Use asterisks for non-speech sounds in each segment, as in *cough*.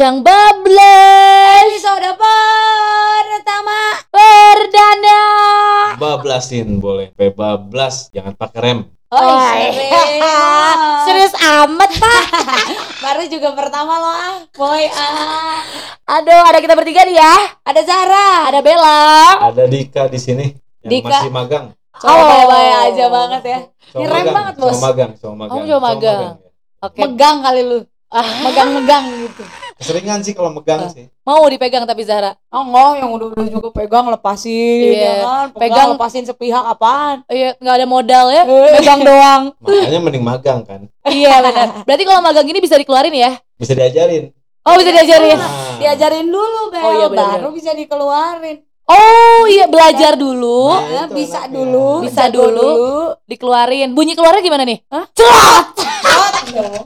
Bincang bablas Episode pertama perdana. Bablasin boleh. Bablas, jangan pakai rem. Oh Oi. serius *laughs* Serius amat pak. *laughs* Baru juga pertama lo ah Boy ah Aduh, ada kita bertiga nih ya. Ada Zara Ada Bella. Ada Dika di sini yang Dika. masih magang. Coba Oh. baik-baik aja banget ya Cowok Ini rem magang, banget, cowok Bos. magang, cowok magang. Oh, cowok magang. ya. Oke. Megang kali lu *laughs* Megang-megang gitu Keseringan sih kalau megang Ah. sih. mau dipegang tapi Zara. Oh enggak yang udah-udah juga pegang lepasin Iya. ya kan Pegang Pegang. lepasin sepihak apaan Iya, nggak ada modal ya. Pegang doang. *laughs* Makanya mending magang kan. iya benar. Berarti kalau magang ini bisa dikeluarin ya? Bisa diajarin. Oh bisa diajarin. Nah, Diajarin dulu Bel Oh, iya. Baru bisa dikeluarin Oh iya belajar dulu, Nah, Nah, itu bisa enaknya. dulu Bisa jago dulu. dikeluarin. Bunyi keluarnya gimana nih? Hah? Celat.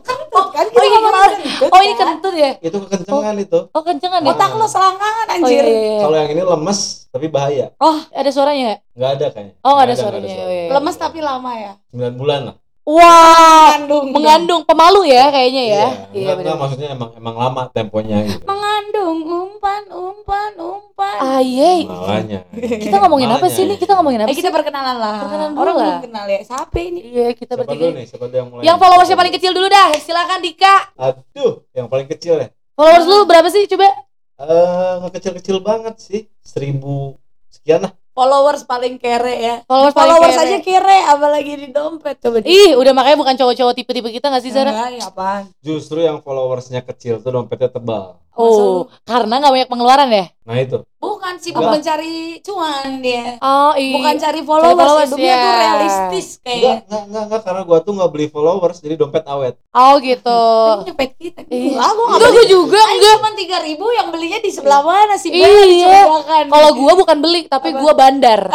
Kentut kan Oh iya, oh, kentut, oh ini kan? kentut ya? Itu kekencengan itu. Oh kencengan ya? Otak lo selangkangan Oh anjir iya, iya, iya. Kalau yang ini lemes tapi bahaya. Ada suaranya nggak? Nggak ada kayaknya. Oh nggak ada nggak suaranya. Oh, iya, iya. Lemes tapi lama ya 9 bulan lah. Wow, Mengandung mengandung pemalu ya kayaknya ya? Iya, Iya nggak, nggak, benar. maksudnya emang emang lama temponya gitu. Mengandung umpan umpan umpan Ah iya. Malahnya. Kita ngomongin apa Malahnya. sih ini? Kita ngomongin apa Eh sih? kita perkenalan lah Perkenalan dulu Orang lah. belum kenal ya Siapa ini Iya kita Siapa bertiga. dulu nih? Siapa yang mulai? Yang followersnya paling kecil dulu dah. Silakan Dika. Aduh, yang paling kecil ya. Followers lu berapa sih coba? Eh, nggak kecil-kecil banget sih. Seribu sekian lah. Followers paling kere ya Followers paling Followers kere. aja kere Apalagi di dompet Coba di Ih, udah makanya bukan cowok-cowok tipe-tipe kita gak sih Zara? Enggak, ya apaan Justru yang followersnya kecil tuh dompetnya tebal. Oh, karena nggak banyak pengeluaran ya? Nah itu. Bukan sibuk Apa? mencari cuan dia Oh iya. Bukan cari followers, followers, Hidupnya ya. tuh realistis kayaknya enggak, enggak, enggak, karena gua tuh nggak beli followers, jadi dompet awet. Oh gitu. *laughs* Nyepet kita Iya. Ah, gua nggak Enggak, gue juga enggak. Cuma tiga ribu yang belinya di sebelah mana sih? Iya. Kalau gua bukan beli, tapi Apa? gua bandar. *laughs*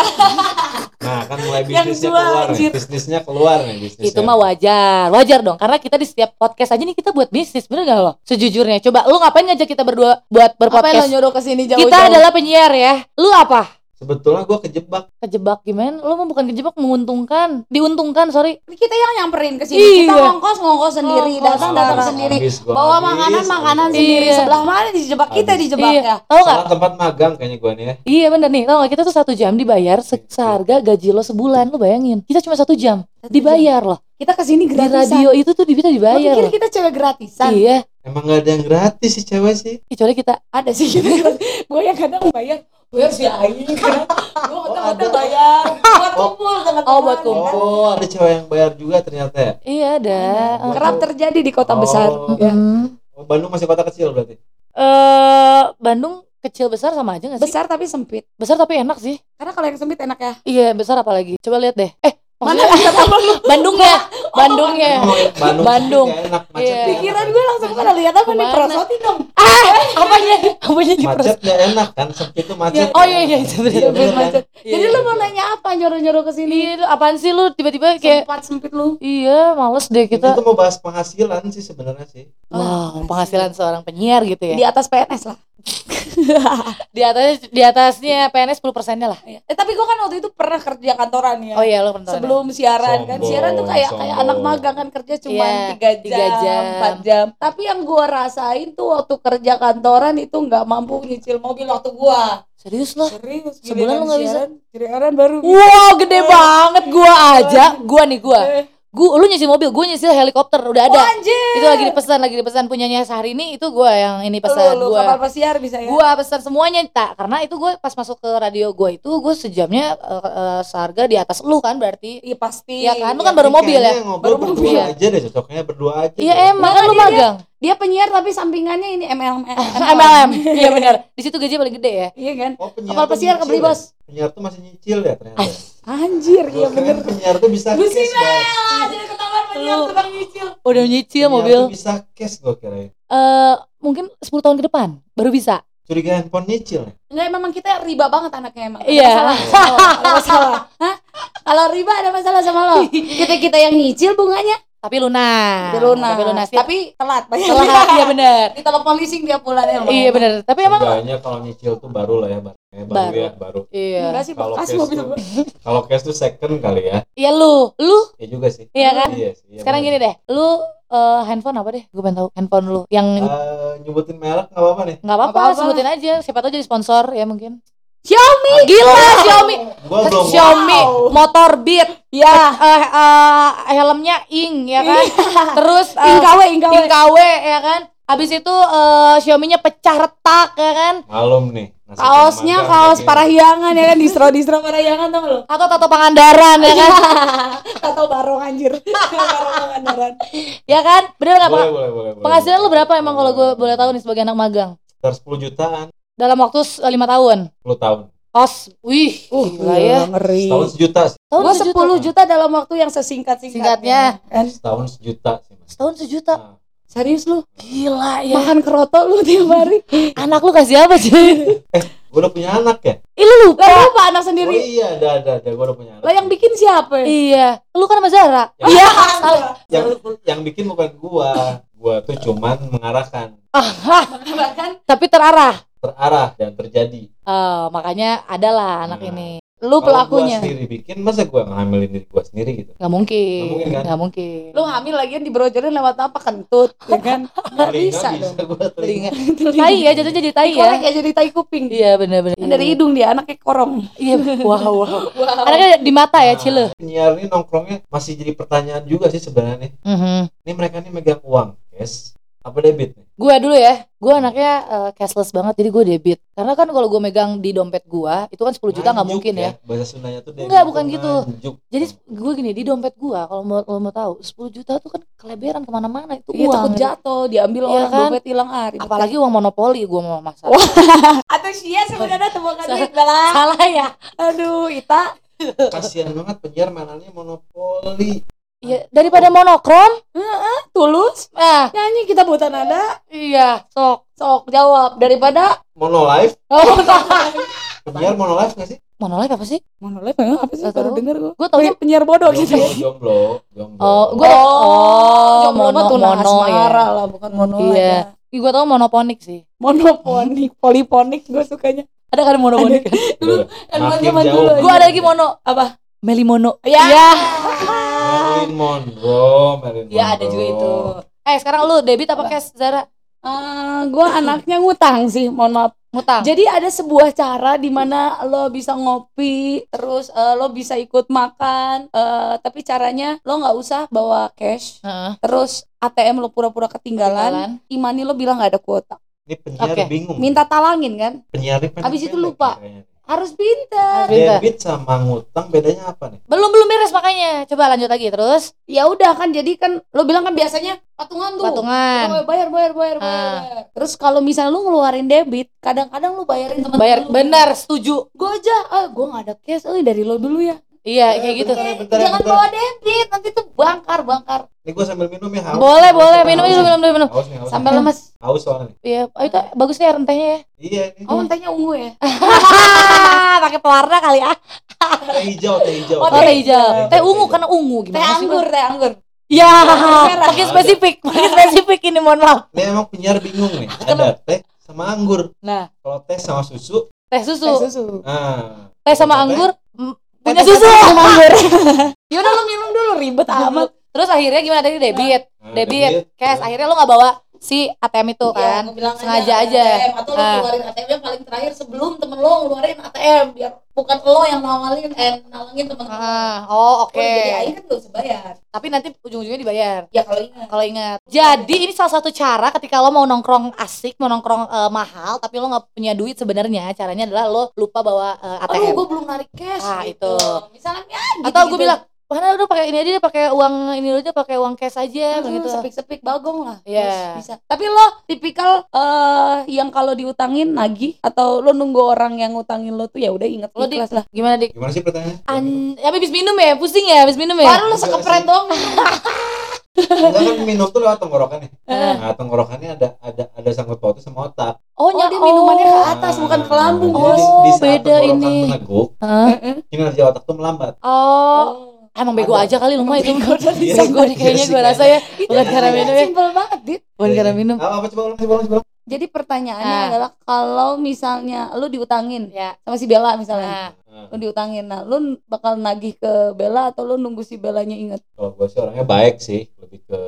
Nah, kan mulai Yang bisnisnya jual, keluar anjir. nih. Bisnisnya keluar nih, bisnisnya. Itu mah wajar. Wajar dong, karena kita di setiap podcast aja nih kita buat bisnis, bener gak lo? Sejujurnya, coba lu ngapain ngajak kita berdua buat Apa yang lo berpodcast? nyuruh ke sini jauh-jauh? Kita adalah penyiar ya. Lu apa? Sebetulnya gua kejebak. Kejebak gimana? Lu mah bukan kejebak, menguntungkan. Diuntungkan, sorry. kita yang nyamperin ke sini. Kita Iya. ngongkos ngongkos sendiri, Ngongkos, datang datang sendiri. Bawa habis, makanan makanan habis. sendiri. Iya. Sebelah mana dijebak kita dijebak ya? Tahu gak? Salah tempat magang kayaknya gua nih ya. Iya bener nih, tau gak kita tuh satu jam dibayar se- seharga gaji lo sebulan, lu bayangin. Kita cuma satu jam, dibayar loh. Kita ke sini Di gratisan. radio itu tuh kita Lo dibayar pikir loh. kita cewek gratisan? Iya, Emang nggak ada yang gratis sih cewek sih. kecuali kita Ada sih *laughs* kita. Gue yang kadang bayar. Bayar si Aing. *laughs* Gue Oh, ada. bayar. Buat kumpul teman-teman. Oh, buat kumpul. Oh, ada cewek yang bayar juga ternyata ya. Iya ada. Kerap terjadi di kota Oh. besar. Ya. Mm. Oh, Bandung masih kota kecil berarti. Eh, Bandung kecil besar sama aja gak sih? Besar tapi sempit. Besar tapi enak sih. Karena kalau yang sempit enak ya. Iya besar apalagi. Coba lihat deh. Eh Mana maksudnya *laughs* Bandungnya, Bandungnya. Ngomongin Bandung, Bandung. nggak enak macet. Iya. nggak Pikiran gue langsung pada lihat apa nih Ke mana? prosotin dong. *laughs* Apanya? Apanya di macet nggak enak kan sempit tuh macet. Oh iya iya itu bener. Iya, macet. Iya, Jadi iya. lu mau nanya apa nyuruh-nyuruh ke sini? Iya, itu apaan sih lu tiba-tiba kayak Sempat sempit lu. Iya, males deh Kita kita. tuh mau bahas penghasilan sih sebenarnya sih. Wow, penghasilan seorang penyiar gitu Di ya. atas PNS lah. *laughs* Di atas di atasnya PNS 10 persennya lah. Eh tapi gue kan waktu itu pernah kerja kantoran ya. Oh iya lo pernah. sebelum siaran kan Sombong, siaran tuh kayak kayak sombong. anak magang kan kerja cuma Iya, tiga tiga jam, jam. empat jam tapi yang gua rasain tuh waktu kerja kantoran itu nggak mampu nyicil mobil waktu gua Serius lo? serius Sebulan lu nggak bisa? siaran siaran baru Wow, gede banget gua aja. Gua nih gua. Gua lu nyusul mobil, gua nyusul helikopter udah ada. oh, anjir Itu lagi dipesan, lagi dipesan punyanya sehari ini itu gua yang ini lu, pesan lu gua. kapal pesiar bisa ya Gua pesan semuanya tak karena itu gua pas masuk ke radio gua itu gua sejamnya eh, eh, seharga di atas lu kan berarti. iya pasti Iya kan? Lu kan baru mobil ya? Ngobrol Baru berdua mobil. aja deh cocoknya berdua aja. Iya emang Nah, kan lu dia- magang. Dia penyiar tapi sampingannya ini MLM *laughs* MLM. Iya *laughs* benar. Di situ gaji paling gede ya. iya kan Oh, penyiar kapal tuh pesiar kebeli ya? bos Penyiar tuh masih nyicil ya ternyata. anjir iya bener Penyiar tuh bisa cash. sih, Bang. Jadi ketahuan penyiar Lu- tukang nyicil Udah nyicil Penyiar mobil. tuh bisa cash gua kira. Eh mungkin 10 tahun ke depan baru bisa. Curiga handphone nyicil ya? Enggak memang kita riba banget anaknya emang. Iya. masalah. Oh, *laughs* ada masalah. Hah? Kalau riba ada masalah sama lo. Kita kita yang nyicil bunganya Tapi lunas. di lunas. Tapi lunas. Tapi telat banyak. *laughs* Telat, iya bener. *laughs* Ditelepon leasing tiap bulan ya. Iya bener. Tapi emang Seenggaknya kalau nyicil tuh baru lah ya, Bang. Eh, baru, Baru. ya, baru. Iya. Enggak sih Kalau cash mobil tuh-. *laughs* Kalau cash tuh second kali ya. Iya lu, lu Ya juga sih. Iya kan? Iya sih. iya sekarang gini bener. deh, lu eh, handphone apa deh? Gue pengen tahu handphone lu yang Eh, nyebutin merek nggak apa-apa nih nggak apa-apa, nggak apa-apa. sebutin aja. Siapa tahu jadi sponsor ya mungkin. Xiaomi. Gila Xiaomi. gua belum Xiaomi Wow. motor Beat Ya. eh eh, helmnya Ing ya kan. *laughs* Terus eh, Ingkawe, ingkawe. Ing KW ya kan. Habis itu eh, Xiaomi-nya pecah retak ya kan. malum nih Kaosnya kaos kayak parahyangan ya kan distro-distro parahyangan tau gak lo? Atau tato Pangandaran ya kan. *laughs* Atau barong anjir. *laughs* barong pangandaran. ya kan? Bener nggak Pak? boleh, boleh, boleh, boleh. Penghasilan lu berapa emang kalau gue boleh tahu nih sebagai anak magang? sekitar 10 jutaan Dalam waktu lima tahun. 10 tahun Kos, wih, gila ya. ngeri. setahun sejuta sih Tahun Gua sejuta. 10 juta dalam waktu yang sesingkat-singkatnya. Singkatnya. Kan? setahun sejuta sih mas Setahun sejuta. Nah, Serius lu? Gila ya. Makan keroto lu tiap hari. *laughs* Anak lu kasih apa sih? *laughs* gua udah punya anak ya Ih, lu lupa. Lah lupa anak oh sendiri. iya ada ada ada gua udah punya anak Lah yang bikin siapa? Iya, lu kan sama Zara. Yang- Iya. *laughs* yang yang bikin bukan gua gua tuh cuman mengarahkan Bahkan *laughs* Tapi terarah. terarah dan terjadi Eh, makanya adalah anak Nah. ini. lu pelakunya. gua sendiri bikin masa gua ngambilin diri gua sendiri gitu Nggak mungkin. Nggak mungkin, kan? Nggak mungkin. Lu hamil lagian diberojorin lewat apa kentut, ya *laughs* kan? Nggak Telinga bisa dong. *laughs* telinga. Tai ya, jatuh jadi tai ya. Ya jadi tai kuping. Iya benar-benar. Kan dari hidung dia anaknya korong. Iya, wow, wow. Anaknya di mata ya, Nah, Cile. penyiar ini nongkrongnya masih jadi pertanyaan juga sih sebenarnya nih Mhm. ini mereka nih megang uang cash apa debit nih Gue dulu ya, gue anaknya eh, cashless banget, jadi gue debit. Karena kan kalau gue megang di dompet gue, itu kan 10 juta nggak mungkin ya. bahasa Sundanya tuh debit Enggak, bukan gitu. nganjuk. Jadi gue gini di dompet gue, kalau mau kalau mau tahu, 10 juta tuh kan keleberan ke mana-mana itu Iya uang. takut gitu. jatuh, diambil Iya orang kan? dompet hilang ah. ribet Apalagi uang monopoli gue mau masak. *laughs* Atau Sia sebenarnya temukan Salah. duit lah. Salah ya? Aduh, Ita. kasihan banget penyiar mainannya monopoli Iya, daripada monokrom. Tulus. Ah, Nyanyi kita buta nada. iya, sok. Sok jawab daripada monolive *laughs* Oh, penyiar monolive nggak sih Monolive apa sih? monolive ya apa sih? Nggak Baru denger gua. Gue taunya penyiar bodoh gitu. jomblo jomblo jomblo Oh, gue Oh, jomblo mah mono, mono asmara ya. lah, bukan mono Iya. ya. Gue tau monoponik sih. Monoponik, *laughs* poliponik gue sukanya. Ada kan monoponik? Kan makin zaman dulu. gue ada lagi mono. Apa? Melimono. Ya. Iya. *laughs* Marilyn Monroe Marilyn Iya, ada juga itu. Eh, sekarang lu debit apa Apa? cash, Zara? Eh, gue anaknya ngutang sih, mohon maaf. Ngutang. Jadi ada sebuah cara di mana lo bisa ngopi, terus eh, lo bisa ikut makan, eh, tapi caranya lo nggak usah bawa cash. Heeh. Terus ATM lo pura-pura ketinggalan, imani lo bilang nggak ada kuota. ini penyiar Oke. bingung Minta talangin kan? penyiar ini Habis itu lupa. kayaknya. Harus pintar. debit sama ngutang bedanya apa nih Belum belum beres makanya. Coba lanjut lagi terus. Ya udah kan, jadi kan lo bilang kan biasanya patungan tuh. Patungan. Oh, bayar bayar bayar bayar. Ah. bayar. Terus kalau misalnya lu ngeluarin debit, kadang-kadang lu bayarin teman Bayar benar, setuju. Gue aja, ah gue nggak ada cash, eh dari lo dulu ya. Iya, Eh, kayak gitu. bentar, bentar, Jangan bentar. bawa debit, nanti tuh bangkar bangkar. ini gua sambil minum ya haus Boleh, Haus, boleh. Minum dulu, minum dulu, minum. haus nih haus Sampai nih. lemes. haus soalnya Iya, oh, itu bagus nih rentenya ya. iya ini Oh, mentenya ungu ya? *laughs* Pakai pewarna kali ah. teh hijau teh hijau Oh, teh hijau. Teh Teh ungu teh karena ungu Teh gimana sih? anggur, teh anggur. Ya, makin spesifik, makin spesifik ini mohon maaf. ini emang penyiar bingung nih ada teh sama anggur Nah, kalau teh sama susu teh Teh susu, susu. nah teh sama Teh. anggur Teh punya susu. *laughs* anggur. *laughs* Yaudah lu minum dulu, ribet amat. Terus akhirnya gimana tadi debit, Nah, debit, cash. Akhirnya lo nggak bawa si ATM itu kan? Iya, bilang sengaja aja. ATM, atau lu Ah. keluarin ATM yang paling terakhir sebelum temen lo ngeluarin ATM biar bukan lo yang nawalin eh nalangin temen lo. Ah, oh oke. Udah jadi air kan gak usah bayar. Tapi nanti ujung-ujungnya dibayar. Ya kalau ingat. Kalau ingat. Jadi ini salah satu cara ketika lo mau nongkrong asik, mau nongkrong eh, mahal, tapi lo nggak punya duit sebenarnya. Caranya adalah lo lupa bawa eh, Aduh, ATM. gue belum narik cash. Ah, gitu. itu. Misalnya ya, Atau gue gitu-gitu. bilang, mana udah pakai ini aja deh, pakai uang ini aja, pakai uang cash aja, Hmm, begitu. sepik-sepik bagong lah. Iya. Terus Bisa. Tapi lo tipikal eh yang kalau diutangin nagih atau lo nunggu orang yang ngutangin lo tuh ya udah inget Lo di- ikhlas lah. Gimana dik? gimana sih pertanyaannya An, ya, habis minum ya, pusing ya, habis minum ya. Baru lo sekepret dong. *laughs* *laughs* enggak kan minum tuh lewat tenggorokan nih Eh. nah tenggorokannya ada ada ada sangkut pautnya sama otak Oh, Oh, dia minumannya ke atas bukan ke lambung. Nah, jadi Oh, di saat beda tenggorokan ini. meneguk Hah? kinerja otak tuh melambat Oh, emang bego Ada. aja kali lu mah itu. Bego *laughs* deh kayaknya gue rasa ya. Itu Bukan karena minum ya. Simpel banget, Dit. Bukan karena minum. apa, apa coba ulang coba ulang coba. Jadi pertanyaannya Ah. adalah kalau misalnya lo diutangin Ya. sama si Bella misalnya. Nah, Lo diutangin. Nah, lo bakal nagih ke Bella atau lo nunggu si Bellanya inget? kalau gue sih orangnya baik sih lebih ke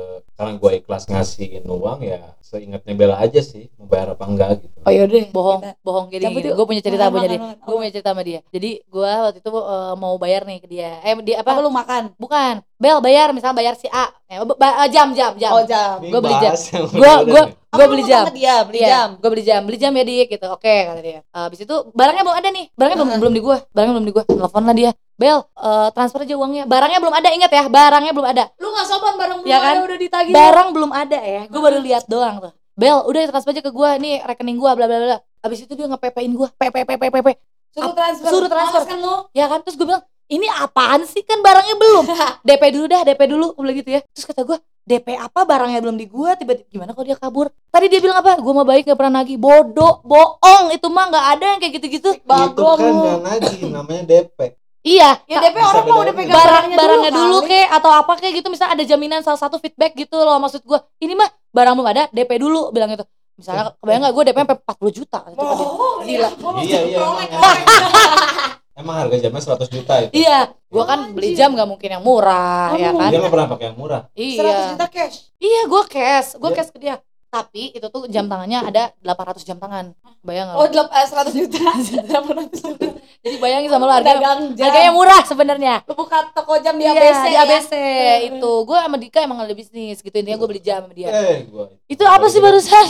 karena gue ikhlas ngasihin uang ya seingatnya Bella aja sih mau bayar apa enggak gitu. Oh yaudah. bohong Kita- bohong jadi gue punya cerita makan, dia. gue punya cerita sama dia. Jadi gue waktu itu eh, mau bayar nih ke dia. Eh dia Apa? Apa lu makan? bukan. Bel bayar. Misalnya bayar si A. Eh, ba- eh, jam jam jam. Oh jam. Gua beli jam. gua- nih. gue beli jam. dia, beli Iya, jam. gue beli jam. Beli jam ya dik gitu. Oke kata dia. Habis itu barangnya belum ada nih. Barangnya belum belum di gue barangnya belum di gue telepon lah dia bel eh, transfer aja uangnya. Barangnya belum ada ingat ya barangnya belum ada. Lu nggak sopan bareng Ya kan? udah ditagih. barang belum ada ya gue baru lihat doang tuh. Bel udah transfer aja ke gue nih rekening gue bla bla bla. Habis itu dia ngepepein gue pepe pepe pepe suruh transfer. Suruh transfer. Kan lu? ya kan terus gue bilang ini apaan sih? Kan barangnya belum. *laughs* DP dulu dah DP dulu. Gue bilang gitu ya. Terus kata gue DP apa? Barangnya belum di gue tiba-tiba gimana kalau dia kabur? Tadi dia bilang apa? Gue mah baik gak pernah nagih. Bodoh bohong. Itu mah nggak ada yang kayak gitu-gitu. Itu kan nggak nagih namanya DP iya Ya DP orang mau udah pegang barang barangnya, barangnya dulu, kali. kek atau apa kayak gitu. Misalnya ada jaminan salah satu feedback gitu loh maksud gue ini mah barang belum ada DP dulu bilang gitu. Misalnya kebayang nggak gue DP sampai 40 juta itu tadi Oh, Gila. Iya, iya, emang. *laughs* emang harga jamnya 100 juta itu? Iya gue kan beli jam gak mungkin yang murah Oh, ya kan? Dia nggak pernah pakai yang murah? Iya. 100 juta cash. Iya, gue cash, gue Iya. cash ke dia. Tapi itu tuh jam tangannya ada 800 jam tangan. Bayang nggak? Oh, lo? delap, eh, 100 juta. *laughs* 800 juta. Jadi bayangin sama lo harganya, harganya murah sebenarnya. Lu buka toko jam di Iya, ABC. di ya? ABC itu. Gue sama Dika emang ada bisnis gitu intinya gue beli jam sama dia. eh gua Itu apa sih barusan?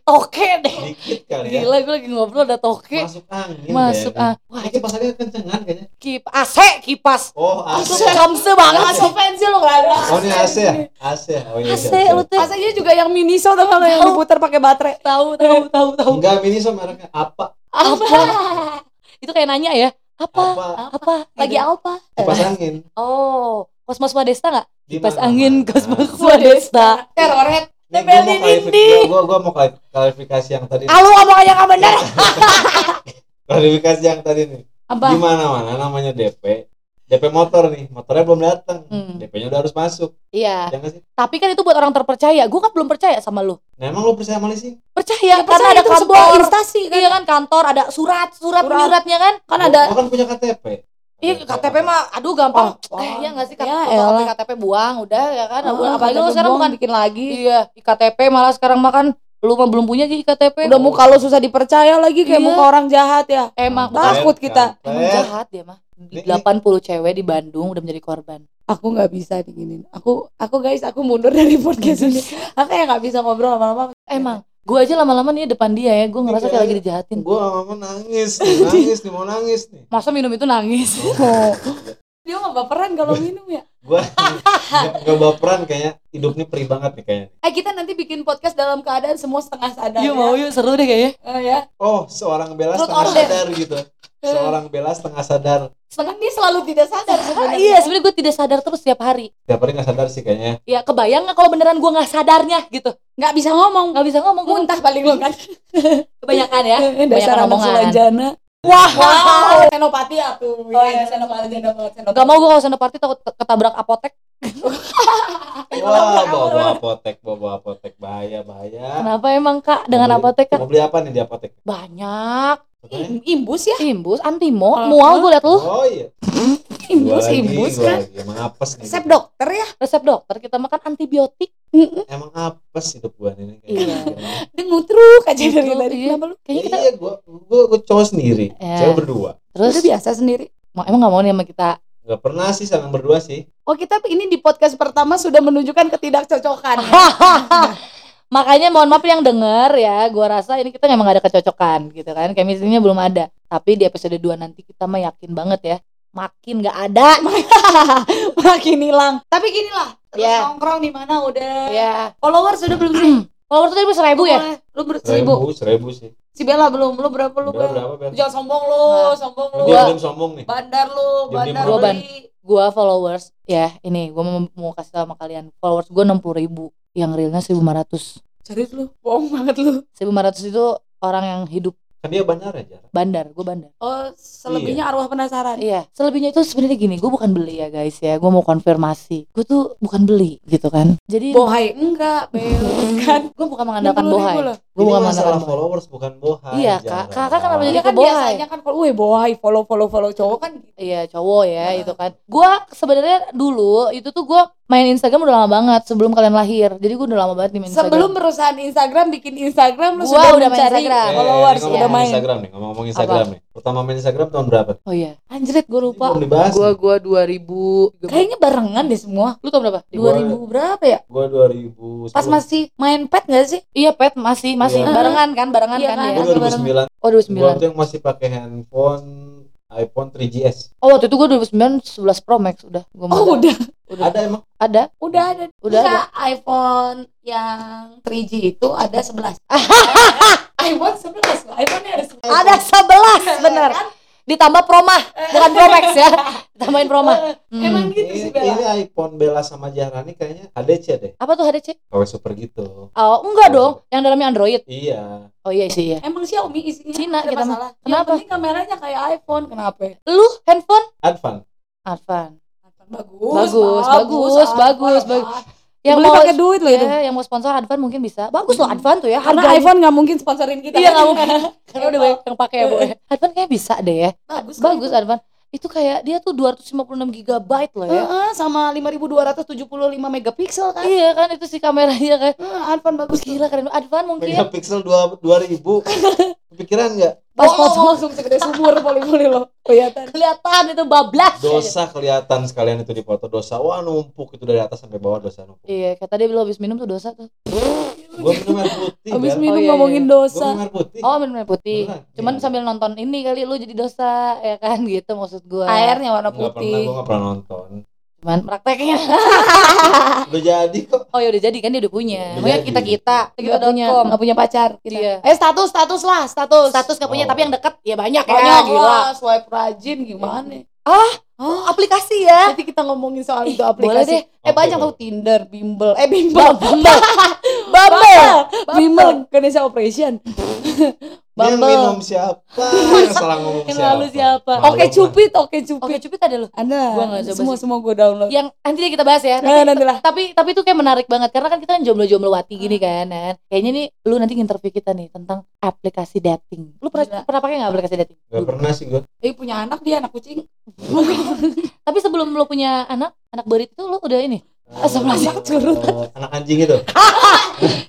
Toke deh. dikit kali ya Gila, gue lagi ngobrol ada toke. masuk angin Masuk ah. Wah, ini kipas angin kencengan kayaknya kip AC kipas. oh Itu AC kamse banget sih. offense lu nggak ada. oh ini AC ya AC oh iya AC lu tuh. AC-nya juga yang Miniso tuh kalau yang diputar pakai baterai. Tahu, tahu, tahu, tahu. enggak mini so mereknya apa Apa? Itu kayak nanya ya. Apa? apa Apa? Lagi apa? kipas angin Oh, Kosmos Wadesta nggak? Di Kipas angin Kosmos Wadesta. Terorhead. Nih, Tempel gua gua, mau klari- klarifikasi yang tadi Kalau ngomong aja nggak benar. *laughs* klarifikasi yang tadi nih Apa? di mana mana namanya DP DP motor nih motornya belum datang Hmm. DP-nya udah harus masuk Iya. ya sih Tapi kan itu buat orang terpercaya. Gue kan belum percaya sama lu. nah emang lu percaya sama leasing Percaya, Ya, karena percaya ada kantor. instansi kan. Iya kan kantor, ada surat, surat, Surat. penyuratnya kan. Kan ada gua kan punya KTP Iya KTP mah, aduh gampang. Oh, eh iya nggak sih ya KTP, elah. KTP buang, udah ya kan. Ah, Apalagi lu KTP sekarang bukan bikin lagi. Iya, IKTP malah sekarang makan lu mah belum punya sih IKTP. Udah muka lo susah dipercaya lagi kayak Iya. muka orang jahat ya. emang Takut kita. emang jahat dia mah. Ini- 80 cewek di Bandung udah menjadi korban. Aku nggak bisa diginin. Aku aku guys, aku mundur dari podcast ini. *laughs* Aku ya nggak bisa ngobrol lama-lama. Emang, gue aja lama-lama nih depan dia ya, gue ngerasa kayak lagi dijahatin. gua lama nangis nih nangis nih mau nangis nih Masa minum itu nangis? Oh. *laughs* *laughs* Dia nggak baperan kalau minum ya. Gua nggak baperan kayaknya hidup nih perih banget nih kayaknya Eh kita nanti bikin podcast dalam keadaan semua setengah sadar. Iya ya. mau yuk, seru deh kayaknya. Eh, ya. oh seorang bela Truth setengah or dare. sadar gitu seorang bela setengah sadar Sebenarnya dia selalu tidak sadar sebenarnya. Iya, sebenarnya gue tidak sadar terus setiap hari. tiap hari nggak sadar sih kayaknya Ya kebayang nggak kalau beneran gue nggak sadarnya gitu? Nggak bisa ngomong. Nggak bisa ngomong, gue Muntah paling lo kan. *laughs* kebanyakan ya. Dasar Kebanyakan omongan. Wah, Wow, senopati aku. Oh, iya, senopati, senopati, senopati. Gak mau gue kalau senopati takut ke- ketabrak apotek. *laughs* wah bawa bawa apotek bawa bawa apotek bahaya bahaya Kenapa emang kak dengan Mau beli- apotek kak? mau beli apa nih di apotek Banyak. Contohnya? Im- Imbus ya? Imbus, antimo, Oh, mual gue liat lu. oh iya *laughs* Imbus, Gua lagi, imbus gua kan. lagi. emang apes nih Resep dokter ya? Resep dokter kita makan antibiotik. Emang apes hidup gua ini Iya. Dia ngutruk aja dari Ngutruk, tadi. iya. Kenapa lu? Kayaknya kita iya gua gua gua cowok sendiri Ya. cewek berdua terus Udah biasa sendiri. ma- emang gak mau nih sama kita. nggak pernah sih sama berdua sih Oh kita ini di podcast pertama sudah menunjukkan ketidakcocokan. *laughs* Makanya mohon maaf yang denger ya, gua rasa ini kita emang gak ada kecocokan gitu kan. Chemistry-nya belum ada. Tapi di episode 2 nanti kita mah yakin banget ya. Makin gak ada. *laughs* Makin hilang. Tapi gini lah. Terus Ya. nongkrong di mana udah. ya. Followers sudah belum sih? *clears throat* Follower tuh tadi seribu ya? Lu ber seribu. seribu seribu sih Si Bella belum. Lu berapa lu? Bella Bel? berapa Bel? Jangan sombong lu, Nah. sombong lu. dia belum sombong nih Bandar lu, bandar Gua ban. Gua followers ya ini gua mau, mau kasih tau sama kalian. Followers gua 60 ribu. Yang realnya 1500. Serius lu? Bohong banget lu. 1500 itu orang yang hidup kan dia bandar aja bandar, gue bandar. Oh, selebihnya arwah penasaran. Iya, selebihnya itu sebenarnya gini, gue bukan beli ya guys ya, gue mau konfirmasi. Gue tuh bukan beli gitu kan. Jadi Bohai enggak, Bel. *laughs* kan gue bukan mengandalkan 60.000 bohai. Ini bukan masalah bohai. followers bukan bohai. Iya. Kak. Kakak kenapa jadi Iya kan kebohai? biasanya kan kalau weh bohai follow follow follow cowok kan gitu. Iya cowok ya itu kan. Gua sebenarnya dulu itu tuh gua main Instagram udah lama banget sebelum kalian lahir. Jadi gua udah lama banget di main Instagram. Sebelum perusahaan Instagram bikin Instagram lu Gua sudah udah main Instagram. Eh, followers ini udah ngomong main. Instagram nih, ngomong-ngomong Instagram nih. Pertama main Instagram tahun berapa? Oh iya. Anjrit gue lupa. Belum dibahas. Gua gua 2000 Kayaknya barengan deh semua. Lu tau berapa? Gua- 2000 berapa ya? Gua 2010. Pas masih main pet gak sih? Iya pet masih masih Iya. barengan kan barengan Iya kan kan? ya. Gua 2009. Oh Gua 2009. tuh yang masih pakai handphone iPhone 3GS. Oh waktu itu gua 2009 11 Pro Max udah. Gua Oh udah, udah. Ada emang? Ada. udah ada. Udah Enggak, iPhone yang 3G itu ada 11. *laughs* iPhone 11, loh. iPhone ada 11. Ada 11 bener. Ditambah Pro mah, bukan Pro Max ya. *laughs* Ditambahin Pro mah. Hmm. Emang gitu sih Ini, ini Bella. iPhone Bella sama Jahrani kayaknya HDC deh. Apa tuh HDC? KW super gitu. Oh, enggak dong. Yang dalamnya Android. Iya. Oh iya sih ya. Emang Xiaomi isinya Cina ada kita masalah. Yang Kenapa? penting kameranya kayak iPhone. Kenapa? Lu handphone Advan. Advan. Bagus, Bagus, bagus, bagus, bagus. Yang Yang mau mau pakai duit loh itu. ya, yang mau sponsor Advan mungkin bisa. Bagus loh Advan tuh ya. Karena Harganya- iPhone nggak mungkin sponsorin kita. Iya nggak mungkin. *laughs* Karena udah banyak yang pakai ya, Bu. ya. *laughs* Advan kayak bisa deh ya. Bagus, Bagus Advan. Itu kayak dia tuh 256 GB loh ya. Heeh, sama 5275 megapiksel kan. Iya kan itu si kameranya kan. Heeh, iPhone bagus. Gila keren. Advan mungkin Megapixel 2 2000. Kepikiran nggak? Pas Oh, foto langsung segede sumur poli-poli loh. Kelihatan. kelihatan itu bablas. Dosa kelihatan sekalian itu di foto. Dosa wah numpuk itu dari atas sampai bawah dosa numpuk. Iya, kata dia belum habis minum tuh dosa tuh. Gua minum air putih. Habis minum Oh, iya, ngomongin iya. Gua dosa. minum air putih. Oh, minum air putih. Beneran? Cuman Iya. sambil nonton ini kali lu jadi dosa ya kan *laughs* gitu maksud gua. Airnya warna Nggak pernah, putih. gua nggak pernah nonton. Cuman prakteknya. *laughs* Udah jadi kok. Oh ya udah jadi kan dia udah punya. Udah Makanya jadi. kita kita Nggak punya, nggak punya pacar. Kita. Iya. Eh status status lah status. Status gak punya Oh. tapi yang dekat ya banyak, Banyak ya gila. lah, swipe rajin gimana? Ah, Oh, aplikasi ya. nanti kita ngomongin soal itu boleh aplikasi. deh. Eh Oke, banyak boleh. tuh Tinder, Bimble, eh Bimble, *laughs* Bumble. Bumble. Bimble, Ganesha Operation. *laughs* Bumble. minum siapa? *laughs* Salah ngomong siapa? lalu siapa? Oke mah. Cupid, oke Cupid. Oke, cupid ada lu. Ada. Gua nggak coba semua sih. semua gue download. Yang nanti deh kita bahas ya. Nah, nanti lah. Tapi tapi itu kayak menarik banget karena kan kita kan jomblo-jomblo wati gini kan. kan. Kayaknya nih lu nanti interview kita nih tentang aplikasi dating. Lu pernah Gila. pernah pakai nggak aplikasi dating? Gak pernah sih gua. Eh punya anak dia anak kucing. *laughs* Tapi sebelum lu punya anak, anak berit itu lu udah ini. Anak Astagfirullahaladzim. curut. Eh, Anak anjing itu. *laughs*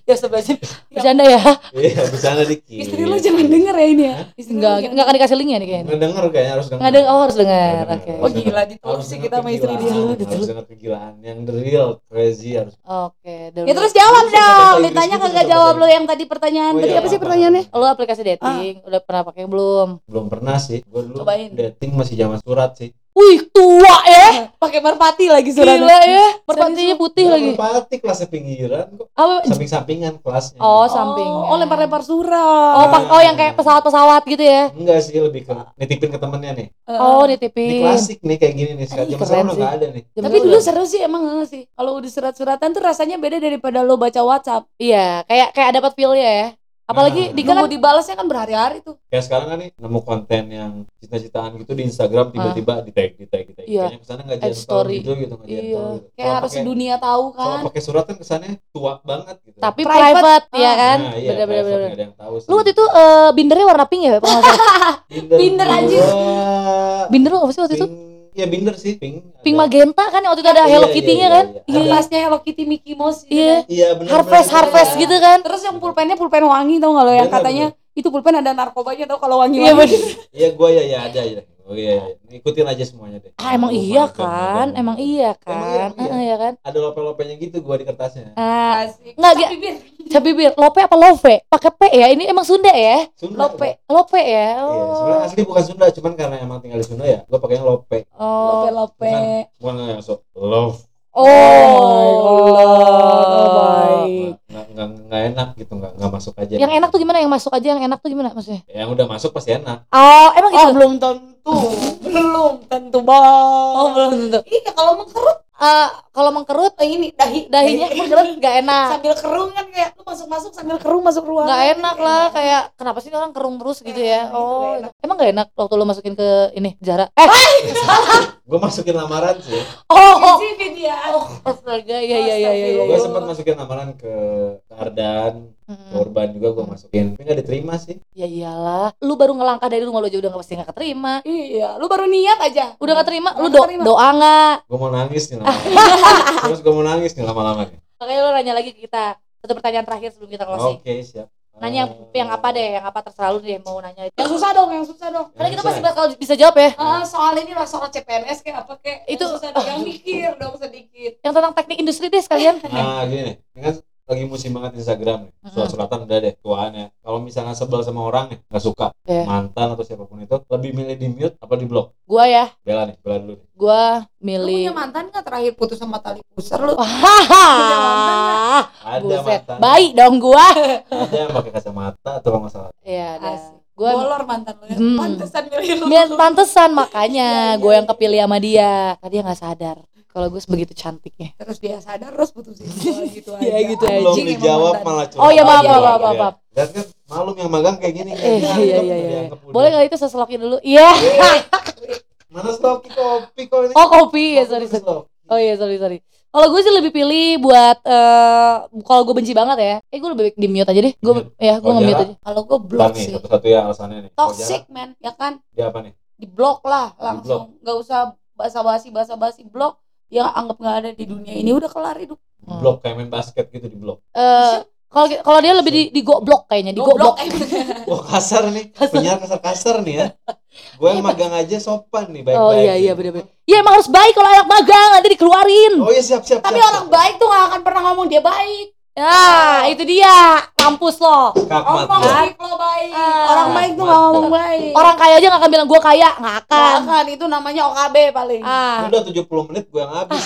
Ya astagfirullahaladzim. Bercanda ya. Iya, bercanda dikit. Istri lu jangan denger ya ini ya. Istri lu Enggak, enggak akan dikasih linknya nih kayaknya. Ngedenger kayaknya harus denger. Nggak ada, oh harus dengar. Nggak Oke. denger, Oh gila denger. Harus sih denger kita sama istri dia. Harus denger kegilaan yang the real crazy harus. Oke. Ya terus jawab dong. Ditanya kagak jawab lo yang tadi pertanyaan. Oh, Tadi iya, apa sih pertanyaannya? Lo aplikasi dating udah pernah pakai belum? belum pernah sih. Gua dulu Cobain. dating masih zaman surat sih. Wih, tua ya. Pakai merpati lagi suratnya. Gila ya. Merpatinya putih lagi. Merpati kelasnya pinggiran kok. Apa? Samping-sampingan kelasnya. Oh, Oh, samping. oh lempar-lempar surat. Oh, pak- oh yang kayak pesawat-pesawat gitu ya. Enggak sih, lebih ke nitipin ke temennya nih. Eh, Oh, Ini nitipin. klasik nih kayak gini nih. Sekarang zaman sekarang udah sih. nggak ada nih. Tapi dulu seru sih emang nggak sih. Kalau udah surat-suratan tuh rasanya beda daripada lo baca WhatsApp. Iya, kayak kayak dapat feel-nya ya. Apalagi Nah. di Nunggu kan dibalasnya kan berhari-hari tuh. Kayak sekarang kan nih nemu konten yang cita-citaan gitu di Instagram tiba-tiba di tag di tag di tag. Iya. Kayaknya ke sana nggak gentle story. gitu gitu nggak Iya. gentle gitu. Kayak Kalau harus pakai- dunia tahu Kalau kan. pakai surat kan kesannya tua banget gitu. tapi Private. private, ya Ah. kan? Nah, iya, Bener bener private, bener. ada yang tahu sih. Lu waktu itu eh, bindernya warna pink ya? Kalau? *laughs* Binder, Binder, anjir. Binder lu apa sih waktu itu? Pink, ya binder sih, pink. Pink Ada- magenta kan yang waktu itu ada Iya, Hello iya, Kitty-nya iya, kan? iya. Iya. Kertasnya Hello Kitty Mickey Mouse gitu Iya. kan. Iya, bener. Harvest bener, harvest bener. gitu kan? Terus yang pulpennya pulpen wangi tau nggak lo yang Bener, katanya itu pulpen ada narkobanya tau kalau wangi Iya bener. Iya, gua ya ya ada ya. Oh iya, iya. ikutin aja semuanya deh. Ah emang iya kan? magang. Emang iya Emang kan? iya, iya. Heeh, ya kan? Ada lope-lopenya gitu gua di kertasnya. Ah, Asik. Nggak, Cap dia- bibir. lope apa love? Pakai P ya? Ini emang Sunda ya? Sunda. Lope. Lope ya? Iya, Oh. sebenarnya asli bukan Sunda, cuman karena emang tinggal di Sunda ya, gua pakainya lope. Oh. Lope lope. Bukan yang so love. Oh. Nggak, nggak masuk aja. Yang enak tuh gimana? Yang masuk aja yang enak tuh gimana maksudnya? Yang udah masuk pasti enak. Oh, emang Oh gitu? belum tentu, belum tentu bang. Oh, belum tentu. Iya kalau mengkerut Eh, kalau mengkerut eh, ini dahi dahinya mengkerut gak enak. sambil kerung kan kayak lu masuk masuk sambil kerung masuk ruangan. Gak enak lah kayak kenapa sih orang kerung terus gitu ya? Nah, Oh, nggak enak. emang gak enak waktu lu masukin ke ini Zara? Eh, *laughs* salah. gue masukin lamaran sih Oh, Isi video. oh, astaga, iya iya iya iya. gue iya. sempat masukin lamaran ke, ke Ardan ke Mm-mm. Urban juga gue masukin tapi nggak diterima sih Ya iyalah, lu baru ngelangkah dari rumah lu aja udah gak pasti gak keterima. Iya, lu baru niat aja. Udah gak terima, lu Nggak do keterima. doa nggak? gue mau nangis nih lama-lama *laughs* terus gue mau nangis nih lama-lama nih Makanya lu nanya lagi ke kita. Satu pertanyaan terakhir sebelum kita closing. oke siap Nanya yang, Eh, yang apa deh, yang apa terserah lu deh mau nanya. Yang susah dong, yang susah dong. Karena kita pasti bakal bisa jawab ya. Ah, soal ini lah soal CPNS kayak apa kayak Itu- yang susah dong, yang mikir dong sedikit. Yang tentang teknik industri deh sekalian. Nah gini nih, ini kan lagi musim banget Instagram nih. Surat suratan udah deh tuaan ya. Kalau misalnya sebel sama orang nih, nggak suka Iya. mantan atau siapa pun itu, lebih milih di mute apa di blok? Gua ya, Bela nih, bela dulu nih. gua Lu milih punya mantan nggak terakhir putus sama tali pusar lu? *laughs* Hahaha. Ada Buset. mantan, Baik dong gua. ada yang pakai kacamata atau nggak salah. Iya, ada. Asik. Gua Bolor mantan lu ya. Hmm. Pantesan milih lu. Pantesan makanya Iya, iya, gue yang iya. kepilih sama dia. Tadi dia nggak sadar kalau gue sebegitu cantiknya. Terus dia sadar terus putusin gua gitu *laughs* aja. Iya, gitu aja. Belum dijawab malah curhat. Oh, iya, maaf, lagi. maaf, Iya, maaf, iya. maaf. Lihat kan, malum yang magang kayak gini. Eh, iya iya iya. udah. Boleh nggak itu saya selokin dulu? Iya. Eh, Mana sloki kopi kok ini? Oh kopi ya Kopi sorry sorry. Oh iya sorry sorry. Kalau gue sih lebih pilih buat eh kalau gue benci banget ya, eh gue lebih baik di mute aja deh. Gue Mute. ya gue Kalau nge-mute aja. Kalau gua Bentar blok nih, sih. satu-satu ya alasannya nih. Toxic man, ya kan? Dia apa nih? Di blok lah langsung. Nggak usah basa-basi basa-basi blok. Ya anggap nggak ada di dunia ini udah kelar hidup. Di blok kayak main basket gitu di blok. Eh kalau kalau dia lebih di, di goblok kayaknya, di goblok. *laughs* Wah kasar nih, *laughs* penyiar kasar-kasar nih ya. *laughs* Gue yang magang aja sopan nih, baik-baik. Oh iya iya nih. bener-bener. Ya emang harus baik kalau anak magang nanti dikeluarin. Oh iya siap siap. Tapi siap, orang siap. baik tuh nggak akan pernah ngomong dia baik. Nah itu dia, mampus lo. Kakmat Ngomong lo. baik lo baik. Ah. Orang baik tuh nggak ngomong baik. Orang kaya aja gak akan bilang gue kaya, gak Nggak akan. akan itu namanya OKB paling. Ah Udah 70 menit gue yang habis.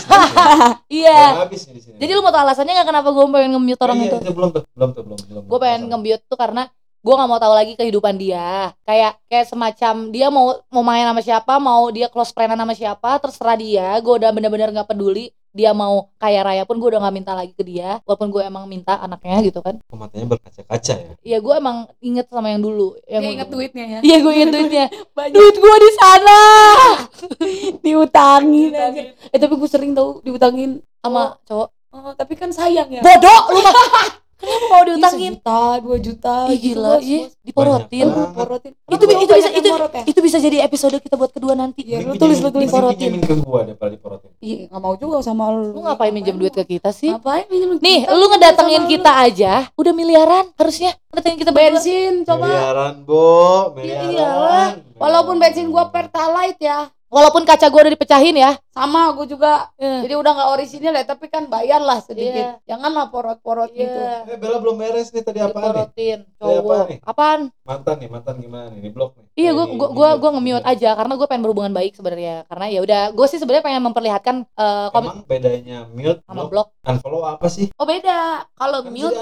*laughs* iya. Gue yang habis nih di sini. Jadi lu mau tau alasannya gak kenapa gue pengen nge-mute orang Iya, itu? iya, belum tuh, belum tuh, belum belum. gue pengen nge-mute tuh karena gue nggak mau tahu lagi kehidupan dia kayak kayak semacam dia mau mau main sama siapa mau dia close friend sama siapa terserah dia gue udah bener-bener nggak peduli dia mau kaya raya pun gue udah nggak minta lagi ke dia walaupun gue emang minta anaknya gitu kan. Matanya berkaca-kaca ya. ya gue emang inget sama yang dulu. Yang Dia inget duitnya ya. iya gue inget duitnya. *laughs* Banyak. Duit gue di sana. *laughs* Diutangin aja. Eh tapi gue sering tau diutangin sama cowok. Oh, tapi kan sayang ya. bodoh lu mah *laughs* kenapa mau diutangin Ih, sejuta, dua juta. Ih, gitu, gila bos, iya diporotin Banyak Lu porotin. itu itu bisa itu ya? itu bisa jadi episode kita buat kedua nanti Iya, lu tulis, lu tulis. mending Porotin. pinjemin ke daripada diporotin. Iya, nggak mau juga sama lu. lu ngapain minjem duit ke kita sih Ngapain minjem duit Nih, lu ngedatengin kita aja, udah miliaran harusnya. Ngedatengin kita bensin coba. Miliaran, Bo. Miliaran. iyalah. Walaupun bensin gua pertalite ya, Walaupun kaca gua udah dipecahin ya. sama gua juga. Iya. Jadi udah nggak orisinil ya, tapi kan bayar lah sedikit. Iya. Janganlah porot-porot gitu. Eh, Bella belum beres nih tadi apaan nih? Tadi apaan? Apaan? Mantan nih, mantan gimana nih? Di blok nih. Iya, Eh, gua mute. gua nge-mute aja karena gua pengen berhubungan baik sebenarnya. Karena ya udah, gua sih sebenarnya pengen memperlihatkan eh kom- Emang bedanya mute sama blok, blog. unfollow apa sih? Oh beda. Kalau Kan mute,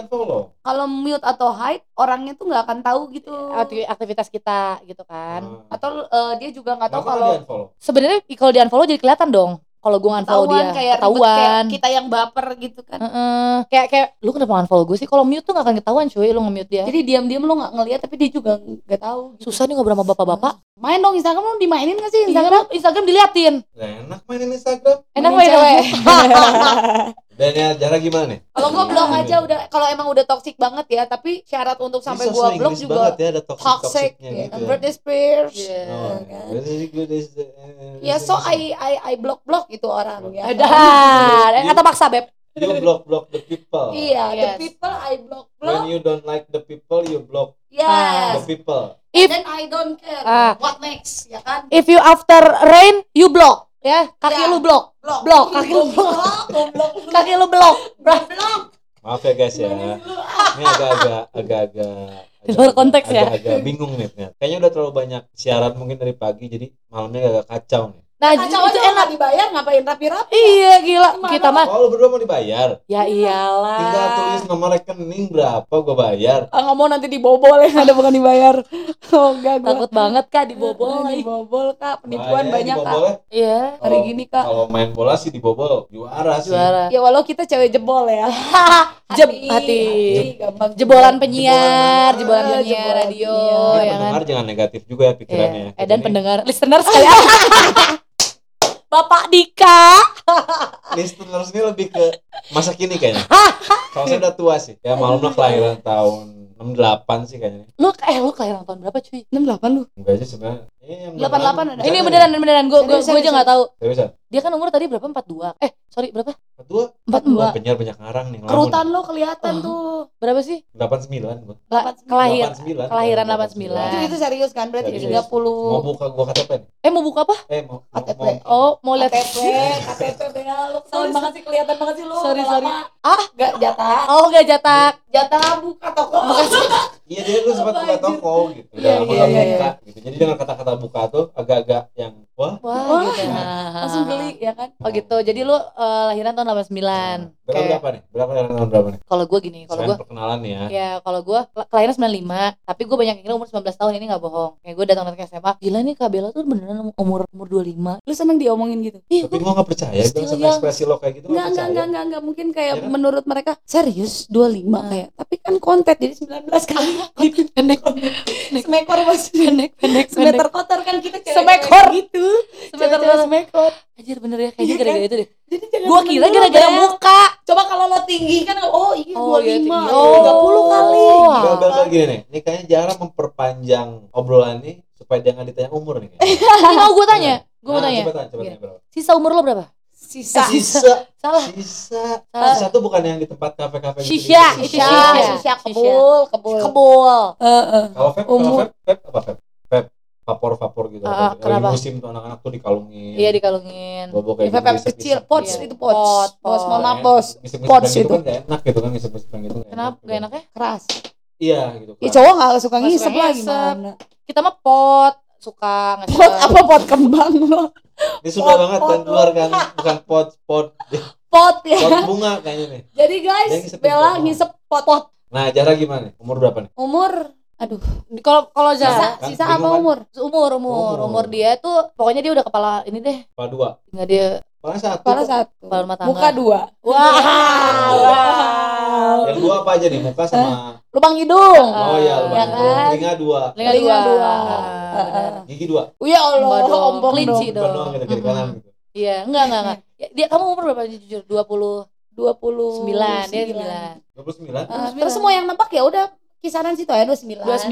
kalau mute atau hide, orangnya tuh nggak akan tahu gitu. Akti- aktivitas kita gitu kan. Ah. Atau eh, dia juga nggak tahu kalau? Sebenarnya kalau di unfollow jadi kelihatan dong. Kalau gua unfollow ketahuan dia, kayak ribet, kayak ketahuan. kita yang baper gitu kan. Heeh. Kayak kayak lu kenapa unfollow gue sih? Kalau mute tuh gak akan ketahuan cuy, lu nge-mute dia. Jadi diam-diam lu nggak ngeliat tapi dia juga nggak tahu. Gitu. Susah nih ngobrol sama bapak-bapak. Main dong Instagram lu dimainin gak sih Instagram Instagram? Instagram diliatin. Nggak enak mainin Instagram. Enak Mainin main cewek. *laughs* Dan ya jarak gimana nih? Kalau gua blok aja udah kalau emang udah toxic banget ya, tapi syarat untuk sampai gua blok juga banget ya, ada toxic toxic toxicnya ya. gitu ya. Britney Spears. Iya. Oh, kan? the- eh, Ya so I I I block block gitu orang ya. *laughs* Ada. Kata paksa beb. you block block the people. Iya, the Yes. people I block When block. you don't like the people, you block the Yes. people. If Then I don't care. Ah. What next? Ya kan? if you after rain, you block. Ya, kaki Ya. lu blok. Blok. Blok, kaki lu blok. Kaki lu blok. Blok. Maaf ya guys ya. Ini agak-agak agak-agak Di luar konteks ya. Agak-agak bingung nih. Kayaknya udah terlalu banyak siaran mungkin dari pagi jadi malamnya agak kacau nih. Nah, Kacau itu aja enak. nggak dibayar ngapain rapi-rapi? Iya, gila. Gimana? Kita mah Oh, lu berdua mau dibayar? ya iyalah. Tinggal tulis nomor rekening berapa gua bayar. Ah, nggak mau nanti dibobol ya, *laughs* ada bukan dibayar. *laughs* Oh enggak gua. Takut banget Kak dibobol. dibobol kak, penipuan Bahaya banyak kak. dibobolnya. Iya. Hari Kalau- gini kak. Kalau main bola sih dibobol juara sih. Juara. Ya walau kita cewek jebol ya. *laughs* Jeb hati. gampang Jebolan penyiar, jebolan Jebolan penyiar jebolan radio penyiar. Jadi ya kan. pendengar jangan negatif juga ya pikirannya. Iya. ya. Eh dan pendengar listener sekali. Bapak Dika. *laughs* listeners ini lebih ke masa kini kayaknya *laughs* kalau saya udah tua sih ya malum lah kelahiran tahun 68 sih kayaknya Lu eh lu kelahiran tahun berapa cuy? 68 lu. enggak aja sebenarnya yang 88 beneran, ada. Ini beneran beneran gue gue gue aja nggak tahu. Dia kan umur tadi berapa? 42. Eh, sorry berapa? kedua 42. penyiar banyak ngarang nih. Kerutan lo kelihatan Oh. tuh. Berapa sih? 89 gua La- 89. kelahir 89 kelahiran kan, 89. Itu itu serius kan berarti Serius. 30 mau buka gua KTP Eh mau buka apa? eh mau mau, KTP. Oh, mau lihat KTP, KTP beda lu Sorry, banget sih kelihatan banget sih lu. Sorry, sorry. Ah, Enggak jatah. oh enggak jatak. Jatah buka toko. iya dia lu sempat buka toko gitu Iya, iya, nggak iya, buka gitu jadi dengan kata-kata buka tuh agak-agak yang wah Wah, Wah, gitu. Langsung geli ya kan? Oh gitu. Jadi lu eh, lahiran tahun 89. berapa Kayak berapa nih berapa kelahiran tahun berapa nih kalau gue gini, kalau gue perkenalan nih ya ya kalau gue kelahiran 95, tapi gue banyak yang kira umur 19 tahun ini nggak bohong. Kayak gue datang ke SMA, gila nih Kak Bella tuh beneran umur umur 25. Lu seneng diomongin gitu? Ih, tapi gue gua nggak percaya gua Still sama young. ekspresi lo kayak gitu Enggak, nggak enggak, percaya enggak, enggak, enggak mungkin kayak Ya kan? menurut mereka serius 25 kayak. Tapi kan konten jadi 19 kali. *laughs* pendek, Semekor bos. pendek, pendek, Semeter kotor kan kita Semekor. gitu. Kotor. semekor. Anjir bener ya, kayaknya Iya gara-gara kan? itu deh. Jangan seneng kira gara-gara muka. Coba kalau lo tinggi kan oh iya Oh, 25, iya, oh, 30 kali. Oh, Wah. bel, bel, gini nih, ini kayaknya jarang memperpanjang obrolan ini supaya dia nggak ditanya umur nih. *laughs* mau gue tanya, gue mau Nah, tanya. Coba tanya, coba Gini. tanya berapa? Sisa umur lo berapa? Sisa. Eh, Sisa, Salah. sisa, Salah. sisa tuh bukan yang di tempat kafe-kafe gitu. Shisha, gitu. shisha. Sisa, sisa kebul, kebul. Kebul. Heeh. Kalau vape, kalau Umur. vape, vape apa vape? Vapor-vapor gitu. Ah, Lagi kenapa? musim tuh anak-anak tuh dikalungin. Iya dikalungin. Bobo Ya, kayak vape gitu, kecil, pots Iya. itu pots. Pot, pot. mohon maaf bos. Ngisep-ngisep Pots gitu itu. kan gak enak gitu kan ngisep-ngisep gitu Kenapa enak gak gitu. enak ya? Keras. Iya gitu Ya cowok gak suka Nggak ngisep suka lah ngisep. gimana. Kita mah pot suka nggak Pot suka. apa pot kembang lo? Ini sudah Pot, banget pot kan keluar kan bukan pot pot Pot ya. pot bunga kayaknya nih. Jadi guys, ngisep Bella pot. ngisep pot. pot. Nah, Jara gimana? Umur berapa nih? Umur aduh, Kalau kalau sisa, Zara kan sisa apa kan? umur? umur umur Umur. umur dia tuh pokoknya dia udah kepala ini deh Kepala dua. nggak dia Kepala satu. Kepala satu. Kepala rumah tangga. Muka dua. Wah, Wow. Yang dua apa aja nih? Muka sama Lubang hidung. Oh iya, lu ya Bang. kan? Telinga dua. Telinga Telinga dua. dua. Ah, benar. Gigi dua. Oh ya Allah, ompong kelinci dong. doang gitu kiri kanan gitu. Iya, enggak enggak enggak. *laughs* Ya, Dia kamu umur berapa jujur? 29. 29. Dia 9. 29. Ah, terus semua yang nampak ya udah kisaran situ ya 29 29.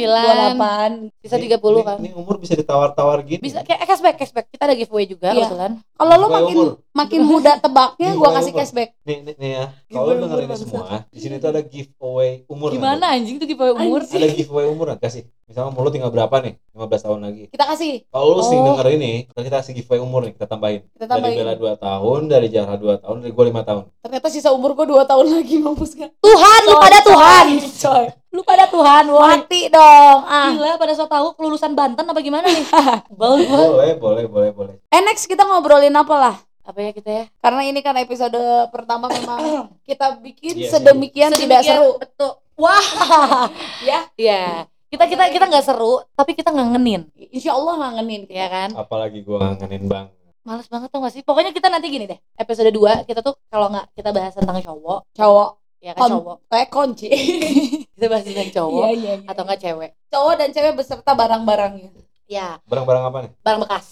28 Sisa Ini- 30 ini- kan. Ini umur bisa ditawar-tawar gini. Bisa kayak cashback, cashback. Kita ada giveaway juga Iya. kebetulan. kalau lo makin umur. makin muda tebaknya gua kasih umur. cashback Nih, nih, nih ya. Kalau lu dengerin umur ini semua, di sini tuh ada giveaway umur. Gimana nanti. anjing tuh giveaway umur? Anjing. Ada giveaway umur nanti kasih. Misalnya umur lu tinggal berapa nih? 15 tahun lagi. kita kasih Kalau lu sering Oh. denger ini, kita kasih giveaway umur nih, kita tambahin. kita Dari tambahin Bella 2 tahun, dari Jara 2 tahun, dari gua 5 tahun. ternyata sisa umur gua 2 tahun lagi mampus kan Tuhan, lu pada Tuhan. coy Lu pada Tuhan, woi. mati dong ah Gila pada so tahu kelulusan Banten apa gimana nih? *laughs* Boleh, boleh, boleh, boleh. eh next kita ngobrolin apa lah Apa ya kita ya? karena ini kan episode pertama memang *coughs* kita bikin Iya sih. sedemikian tidak seru Betul. Wah. *laughs* ya Iya. Kita kita kita nggak seru, tapi kita ngangenin, insya Allah ngangenin ya kan? Apalagi gua ngangenin bang. Males banget tau gak sih? Pokoknya kita nanti gini deh. Episode 2 kita tuh kalau nggak kita bahas tentang cowok, cowok ya kan Kon- cowok. kayak kunci *laughs* Kita bahas tentang cowok iya iya iya. atau enggak cewek. cowok dan cewek beserta barang-barangnya Ya, Barang-barang apa nih? barang bekas.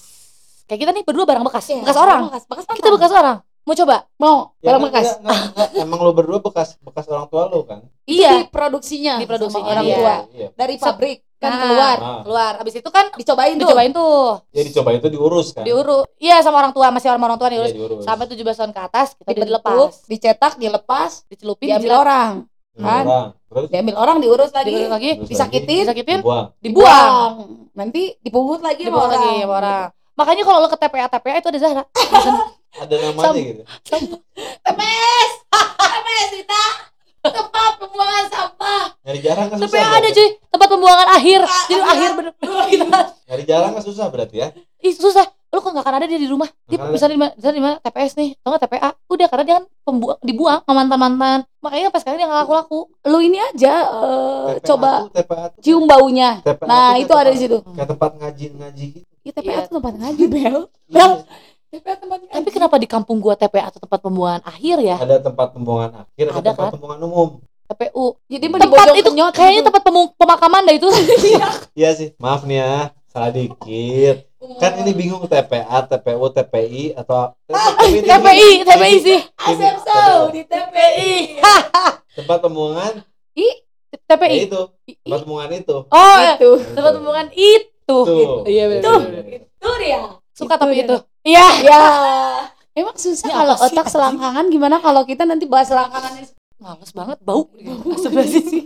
Kayak kita nih berdua barang bekas. Iya, bekas orang. bekas bekas Kita bekas orang. Mau coba? mau Ya, barang enggak, bekas enggak, enggak, enggak. Emang lu berdua bekas bekas orang tua lu kan? Iya. di produksinya Di produksinya, sama orang iya. tua Iya. dari pabrik kan Nah, keluar Ah. Keluar. Abis itu kan dicobain tuh dicobain tuh. Ya dicoba itu diurus kan? Diurus. Iya sama orang tua, masih sama orang tua diurus. diurus. Sampai 17 tahun ke atas kita dibentuk dilepas. dicetak dilepas Dicelupin, diambil dijilat, orang Diurus kan? orang. Terus diambil orang diurus lagi diurus lagi, Terus disakitin, disakitin, dibuang. dibuang. nanti dipungut lagi sama Dibuang orang lagi sama orang. Makanya kalau lo ke TPA TPA itu ada Zahra. *laughs* Ada namanya Sam- gitu. TPS TPS kita tempat pembuangan sampah Nyari jarang kan susah. TPA ada cuy, tempat pembuangan akhir. Jadi Ah, akhir bener. *laughs* Nyari jarang kan susah berarti ya. Ih susah. Lo kok gak akan ada dia di rumah? Dia Nggak misalnya di mana? Misalnya di mana? TPS nih, atau nggak TPA? Udah karena dia kan pembuang, dibuang sama mantan-mantan. Makanya sampai sekarang dia nggak laku-laku. lu ini aja eh, TPA coba tuh, TPA tuh cium baunya TPA nah itu ada di situ Kayak tempat ngaji-ngaji gitu. ya TPA Iya. tuh tempat ngaji bel Iya. Bel. TPA tempat ngaji Tapi kenapa di kampung gua TPA atau tempat pembuangan akhir ya? Ada tempat pembuangan akhir, ada, Ada tempat kan? pembuangan umum. TPU. jadi Tempat itu Kenyot kayaknya gitu. tempat pemakaman dah itu. Iya sih. Maaf nih ya. salah dikit kan ini bingung TPA TPU TPI atau TPI TPI sih Asep Sau di TPI. tempat pembuangan I ya TPI itu tempat pembuangan itu oh Itu. tempat pembuangan itu iya bener, bener. Itu dia. suka tapi itu iya. Ya. Emang susah kalau sih, otak anjing? selangkangan gimana kalau kita nanti bahas selangkangannya? Males banget bau. Astagfirullahaladzim *laughs* sih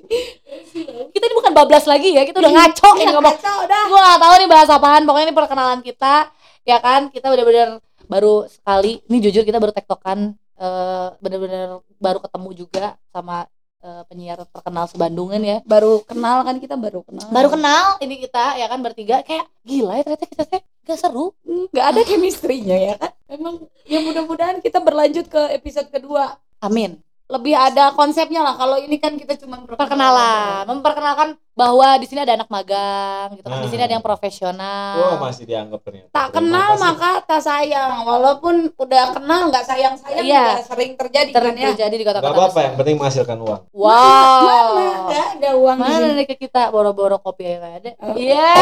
kita ini bukan bablas lagi ya kita udah ngaco ini ngomong. gue gak tahu nih bahas apaan pokoknya ini perkenalan kita ya kan? Kita bener-bener baru sekali ini jujur kita baru tektokan eh, bener-bener baru ketemu juga sama eh, penyiar terkenal sebandungan ya. Baru kenal kan kita baru kenal. baru kenal ini kita ya kan bertiga. Kayak gila ya ternyata kita teh gak seru nggak ada chemistry-nya ya kan. Emang ya mudah-mudahan kita berlanjut ke episode kedua. amin Lebih ada konsepnya lah. Kalau ini kan kita cuma perkenalan memperkenalkan bahwa di sini ada anak magang gitu kan di sini ada yang profesional Wah masih dianggap ternyata Tak Terima kenal kasih. maka tak sayang. Walaupun udah kenal nggak sayang sayang Iya. juga sering terjadi Ter- kan ya. terjadi di Gak kota-kota apa-apa besar. yang penting menghasilkan uang wow Mana ada uang di mana nih ke kita boro-boro kopi ya nggak ada Oh. iya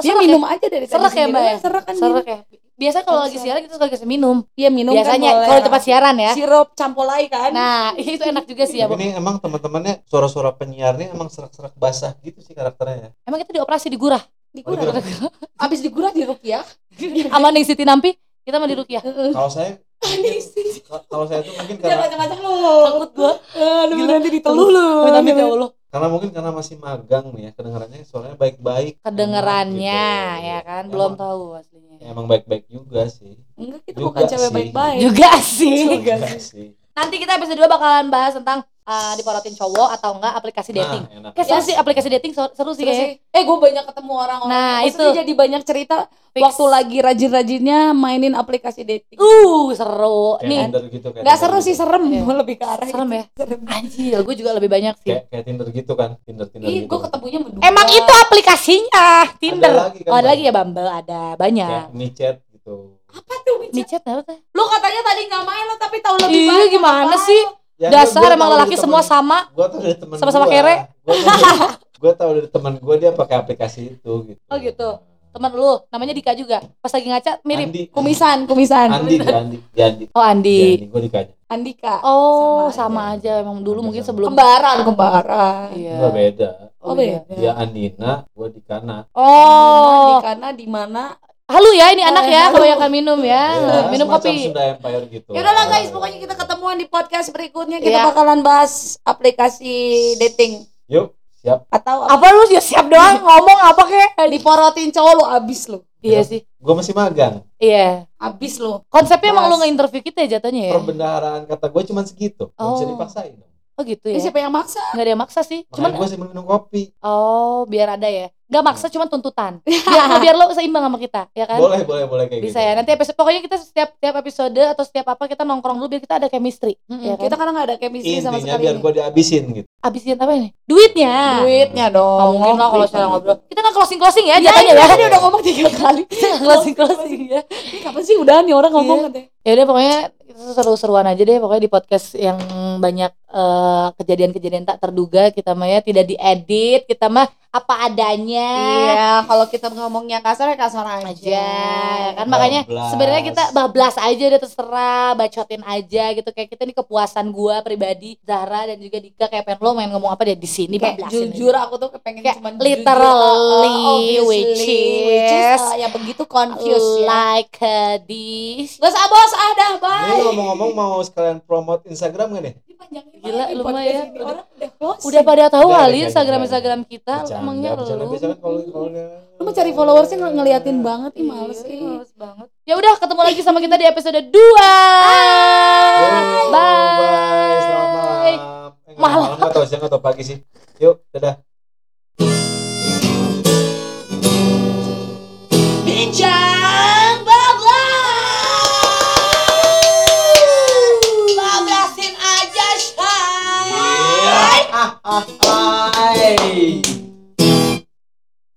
Dia Serak ya? minum aja dari Serak ya. Mbak, ya? Serak kan Serak ya biasanya kalau lagi siaran kita suka kasih minum Iya minum biasanya kan kalau di tempat siaran ya sirup campolai kan. nah *laughs* itu enak juga sih ya Bu. ini emang teman-temannya suara-suara penyiarnya emang serak-serak basah gitu sih karakternya ya emang kita dioperasi di gurah digurah. Oh, *laughs* Abis digurah di rupiah. *laughs* sama nih Siti Nampi kita mau di Rukiah kalau saya kalau saya tuh mungkin Jangan karena macam-macam lu. takut gua Aduh, Gila. nanti diteluh lu. Amit ya Allah karena mungkin karena masih magang nih ya kedengarannya suaranya baik-baik. Kedengerannya enak gitu. ya kan? Emang- belum tahu aslinya. ya, emang baik-baik juga sih. Enggak, kita Juga bukan cewek baik-baik. juga sih. Juga sih nanti kita episode 2 bakalan bahas tentang uh, diporotin cowok atau enggak aplikasi dating nah, enak Kayak seru Yes. sih aplikasi dating seru, seru sih sih, eh gue banyak ketemu orang-orang. Nah, Maksudnya itu. jadi banyak cerita Fix. waktu lagi rajin-rajinnya mainin aplikasi dating. uh seru kayak nih gitu kayak Nggak seru gitu. sih, serem. Iya. *laughs* Lebih ke arah serem itu. ya Serem. anjir gue juga lebih banyak sih kayak kayak Tinder gitu kan Tinder Tinder Ih, gitu gue ketemunya berdua. emang itu aplikasinya Tinder lagi kan, oh ada lagi ya Bumble ada banyak kayak micet gitu Apa tuh, Mica? micet apa tuh Lu katanya tadi nggak main lo tapi tahu lebih Iya, banyak. gimana sih? Ya, dasar gua emang dari semua temen- sama gua tahu dari teman Sama-sama gua. kere. gua tahu, gua tahu dari teman gua dia pakai aplikasi itu gitu Oh, gitu. teman lu namanya Dika juga pas lagi ngaca mirip Andi Kumisan, kumisan. Andi di Andi di Andi oh di Andi Andi *laughs* gua dikanya Andika. oh Sama sama, aja emang dulu Sama mungkin sama. sebelum Kembaran, kembaran. iya gua beda Oh, iya. beda. dia Andina gua Dikana Oh, di oh kana di mana? Halu ya ini Oh, anak iya, ya halu. kebanyakan minum ya. Iya, minum kopi. Sunda Empire gitu. Ya udahlah guys, pokoknya kita ketemuan di podcast berikutnya. Kita Iya. bakalan bahas aplikasi dating. Yuk siap. Atau apa? Lu? Ya siap doang. *laughs* Ngomong apa kek? Diporotin cowok lu abis lu. iya sih. gua masih magang. Iya. Abis lu. konsepnya emang lu nge-interview kita ya jatuhnya ya? Perbendaharaan kata gua cuma segitu. Nggak bisa Oh. dipaksain. Dong oh gitu Ini ya? siapa yang maksa? nggak ada yang maksa sih. Cuman cuman gua sih minum kopi. Oh biar ada ya nggak maksa cuman tuntutan. *laughs* Biar, biar lo seimbang sama kita ya kan? Boleh boleh boleh kayak bisa gitu. ya. Nanti episode pokoknya kita setiap setiap episode atau setiap apa kita nongkrong dulu biar kita ada chemistry. Ya kan? Kita kadang nggak ada chemistry sama intinya sekali. biar gua dihabisin gitu. Abisin apa ini? Duitnya. Duitnya dong. Nggak mungkin lah kalau saya ngobrol. Kita kan closing closing ya Ya, jatuhnya ya Dia udah ngomong tiga kali. *laughs* closing closing ya. Ini kapan sih udah nih orang ngomong Iya. Ya udah pokoknya kita seru-seruan aja deh pokoknya di podcast yang banyak eh, kejadian-kejadian tak terduga kita mah ya tidak diedit kita mah apa adanya Iya, kalau kita ngomongnya kasar ya kasar aja. aja ya kan makanya Bablas. sebenarnya kita bablas aja deh terserah bacotin aja gitu kayak kita nih kepuasan gua pribadi Zahra dan juga Dika kayak pengen lo main ngomong apa deh di sini Kayak bablasin jujur aja. aku tuh kepengen Kayak cuma literally, which is uh, ya begitu confused ya. like uh, this Gak usah harus ada bye. Lu ngomong-ngomong mau sekalian promote Instagram gak nih? Gila lumayan. udah, udah pada tahu kali Instagram Instagram kita emangnya lu? Kan lu mau cari followersnya ng ngeliatin iya. banget ih males iya, ih iya, males banget. Ya udah ketemu lagi sama kita di episode 2 bye. Bye selamat malam. Atau siang atau pagi sih. Yuk dadah. Bincang. Hi.